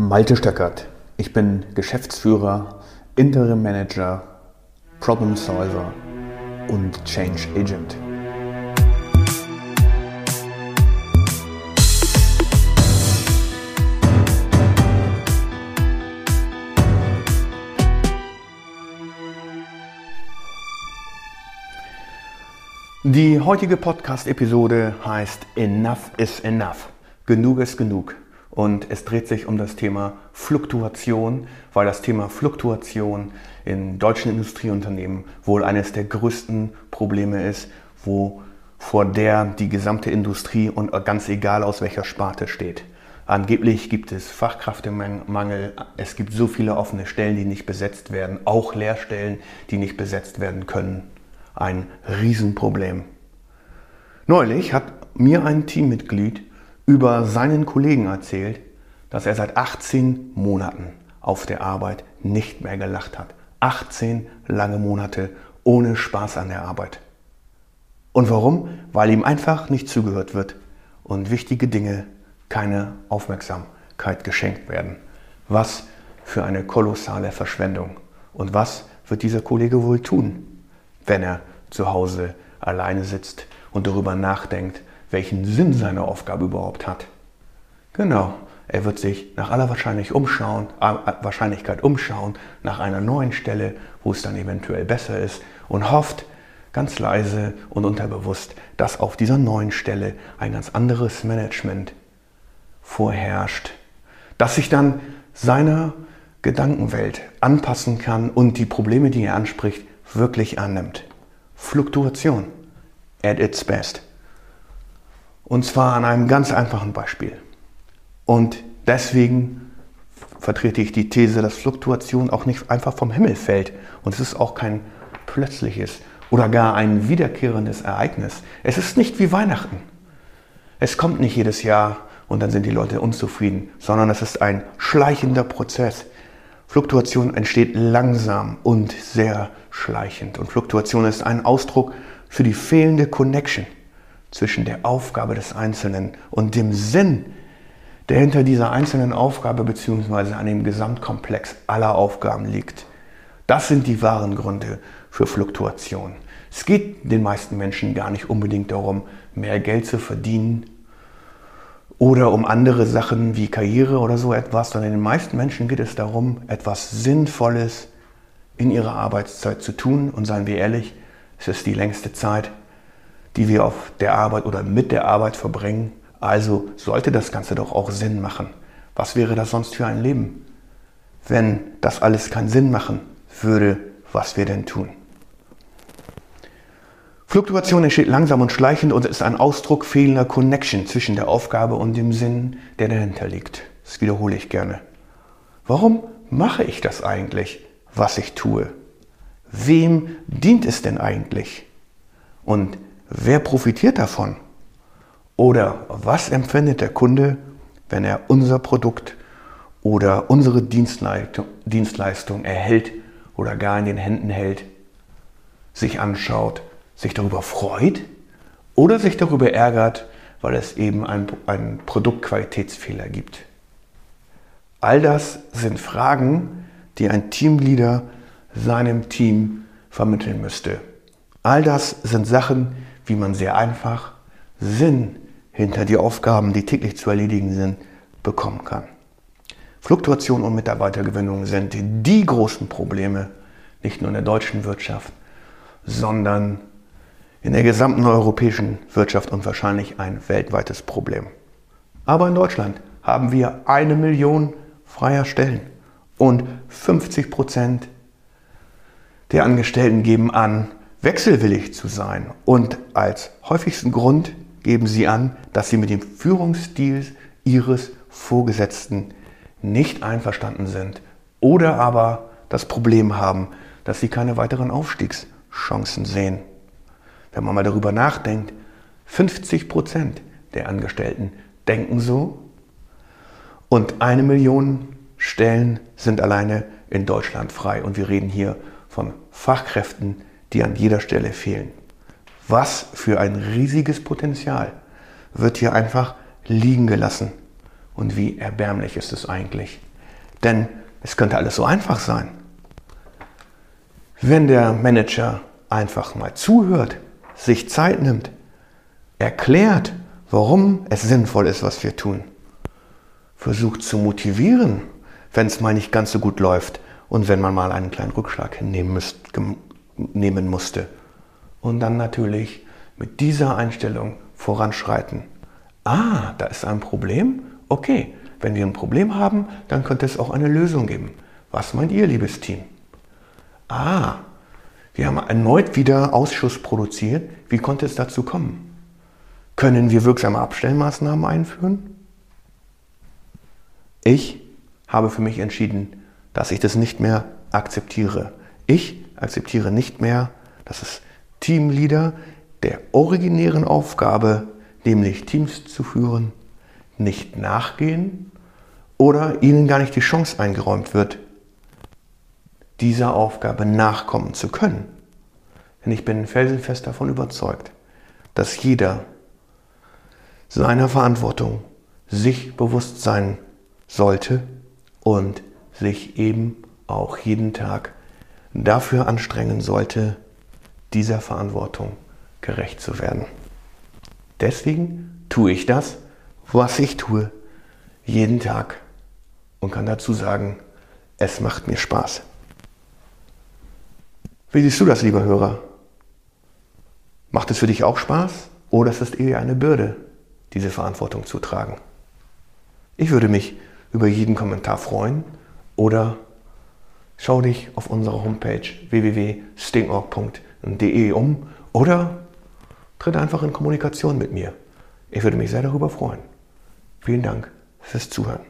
Malte Stöckert. Ich bin Geschäftsführer, Interim Manager, Problem Solver und Change Agent. Die heutige Podcast-Episode heißt Enough is Enough. Genug ist genug und es dreht sich um das Thema Fluktuation, weil das Thema Fluktuation in deutschen Industrieunternehmen wohl eines der größten Probleme ist, wo vor der die gesamte Industrie und ganz egal aus welcher Sparte steht. Angeblich gibt es Fachkräftemangel, es gibt so viele offene Stellen, die nicht besetzt werden, auch Lehrstellen, die nicht besetzt werden können. Ein Riesenproblem. Neulich hat mir ein Teammitglied über seinen Kollegen erzählt, dass er seit 18 Monaten auf der Arbeit nicht mehr gelacht hat. 18 lange Monate ohne Spaß an der Arbeit. Und warum? Weil ihm einfach nicht zugehört wird und wichtige Dinge keine Aufmerksamkeit geschenkt werden. Was für eine kolossale Verschwendung. Und was wird dieser Kollege wohl tun, wenn er zu Hause alleine sitzt und darüber nachdenkt, welchen Sinn seine Aufgabe überhaupt hat. Genau, er wird sich nach aller Wahrscheinlichkeit umschauen, äh, Wahrscheinlichkeit umschauen nach einer neuen Stelle, wo es dann eventuell besser ist und hofft ganz leise und unterbewusst, dass auf dieser neuen Stelle ein ganz anderes Management vorherrscht, das sich dann seiner Gedankenwelt anpassen kann und die Probleme, die er anspricht, wirklich annimmt. Fluktuation at its best. Und zwar an einem ganz einfachen Beispiel. Und deswegen vertrete ich die These, dass Fluktuation auch nicht einfach vom Himmel fällt. Und es ist auch kein plötzliches oder gar ein wiederkehrendes Ereignis. Es ist nicht wie Weihnachten. Es kommt nicht jedes Jahr und dann sind die Leute unzufrieden, sondern es ist ein schleichender Prozess. Fluktuation entsteht langsam und sehr schleichend. Und Fluktuation ist ein Ausdruck für die fehlende Connection zwischen der Aufgabe des Einzelnen und dem Sinn, der hinter dieser einzelnen Aufgabe bzw. an dem Gesamtkomplex aller Aufgaben liegt. Das sind die wahren Gründe für Fluktuation. Es geht den meisten Menschen gar nicht unbedingt darum, mehr Geld zu verdienen oder um andere Sachen wie Karriere oder so etwas, sondern den meisten Menschen geht es darum, etwas Sinnvolles in ihrer Arbeitszeit zu tun. Und seien wir ehrlich, es ist die längste Zeit, die wir auf der Arbeit oder mit der Arbeit verbringen. Also sollte das Ganze doch auch Sinn machen. Was wäre das sonst für ein Leben, wenn das alles keinen Sinn machen würde, was wir denn tun? Fluktuation entsteht langsam und schleichend und ist ein Ausdruck fehlender Connection zwischen der Aufgabe und dem Sinn, der dahinter liegt. Das wiederhole ich gerne. Warum mache ich das eigentlich, was ich tue? Wem dient es denn eigentlich? Und Wer profitiert davon? Oder was empfindet der Kunde, wenn er unser Produkt oder unsere Dienstleistung, erhält oder gar in den Händen hält, sich anschaut, sich darüber freut oder sich darüber ärgert, weil es eben einen Produktqualitätsfehler gibt? All das sind Fragen, die ein Teamleader seinem Team vermitteln müsste. All das sind Sachen, wie man sehr einfach Sinn hinter die Aufgaben, die täglich zu erledigen sind, bekommen kann. Fluktuation und Mitarbeitergewinnung sind die großen Probleme, nicht nur in der deutschen Wirtschaft, sondern in der gesamten europäischen Wirtschaft und wahrscheinlich ein weltweites Problem. Aber in Deutschland haben wir eine Million freier Stellen und 50 Prozent der Angestellten geben an, wechselwillig zu sein. Und als häufigsten Grund geben sie an, dass sie mit dem Führungsstil ihres Vorgesetzten nicht einverstanden sind oder aber das Problem haben, dass sie keine weiteren Aufstiegschancen sehen. Wenn man mal darüber nachdenkt, 50 Prozent der Angestellten denken so und eine Million Stellen sind alleine in Deutschland frei. Und wir reden hier von Fachkräften, die an jeder Stelle fehlen. Was für ein riesiges Potenzial wird hier einfach liegen gelassen. Und wie erbärmlich ist es eigentlich. Denn es könnte alles so einfach sein. Wenn der Manager einfach mal zuhört, sich Zeit nimmt, erklärt, warum es sinnvoll ist, was wir tun, versucht zu motivieren, wenn es mal nicht ganz so gut läuft und wenn man mal einen kleinen Rückschlag hinnehmen müsst, nehmen musste. Und dann natürlich mit dieser Einstellung voranschreiten. Ah, da ist ein Problem? Okay, wenn wir ein Problem haben, dann könnte es auch eine Lösung geben. Was meint ihr, liebes Team? Ah, wir haben erneut wieder Ausschuss produziert. Wie konnte es dazu kommen? Können wir wirksame Abstellmaßnahmen einführen? Ich habe für mich entschieden, dass ich das nicht mehr akzeptiere. Ich akzeptiere nicht mehr, dass es Teamleader der originären Aufgabe, nämlich Teams zu führen, nicht nachgehen oder ihnen gar nicht die Chance eingeräumt wird, dieser Aufgabe nachkommen zu können. Denn ich bin felsenfest davon überzeugt, dass jeder seiner Verantwortung sich bewusst sein sollte und sich eben auch jeden Tag dafür anstrengen sollte, dieser Verantwortung gerecht zu werden. Deswegen tue ich das, was ich tue, jeden Tag und kann dazu sagen, es macht mir Spaß. Wie siehst du das, lieber Hörer? Macht es für dich auch Spaß oder ist es eher eine Bürde, diese Verantwortung zu tragen? Ich würde mich über jeden Kommentar freuen oder schau dich auf unserer Homepage www.stingorg.de um oder tritt einfach in Kommunikation mit mir. Ich würde mich sehr darüber freuen. Vielen Dank fürs Zuhören.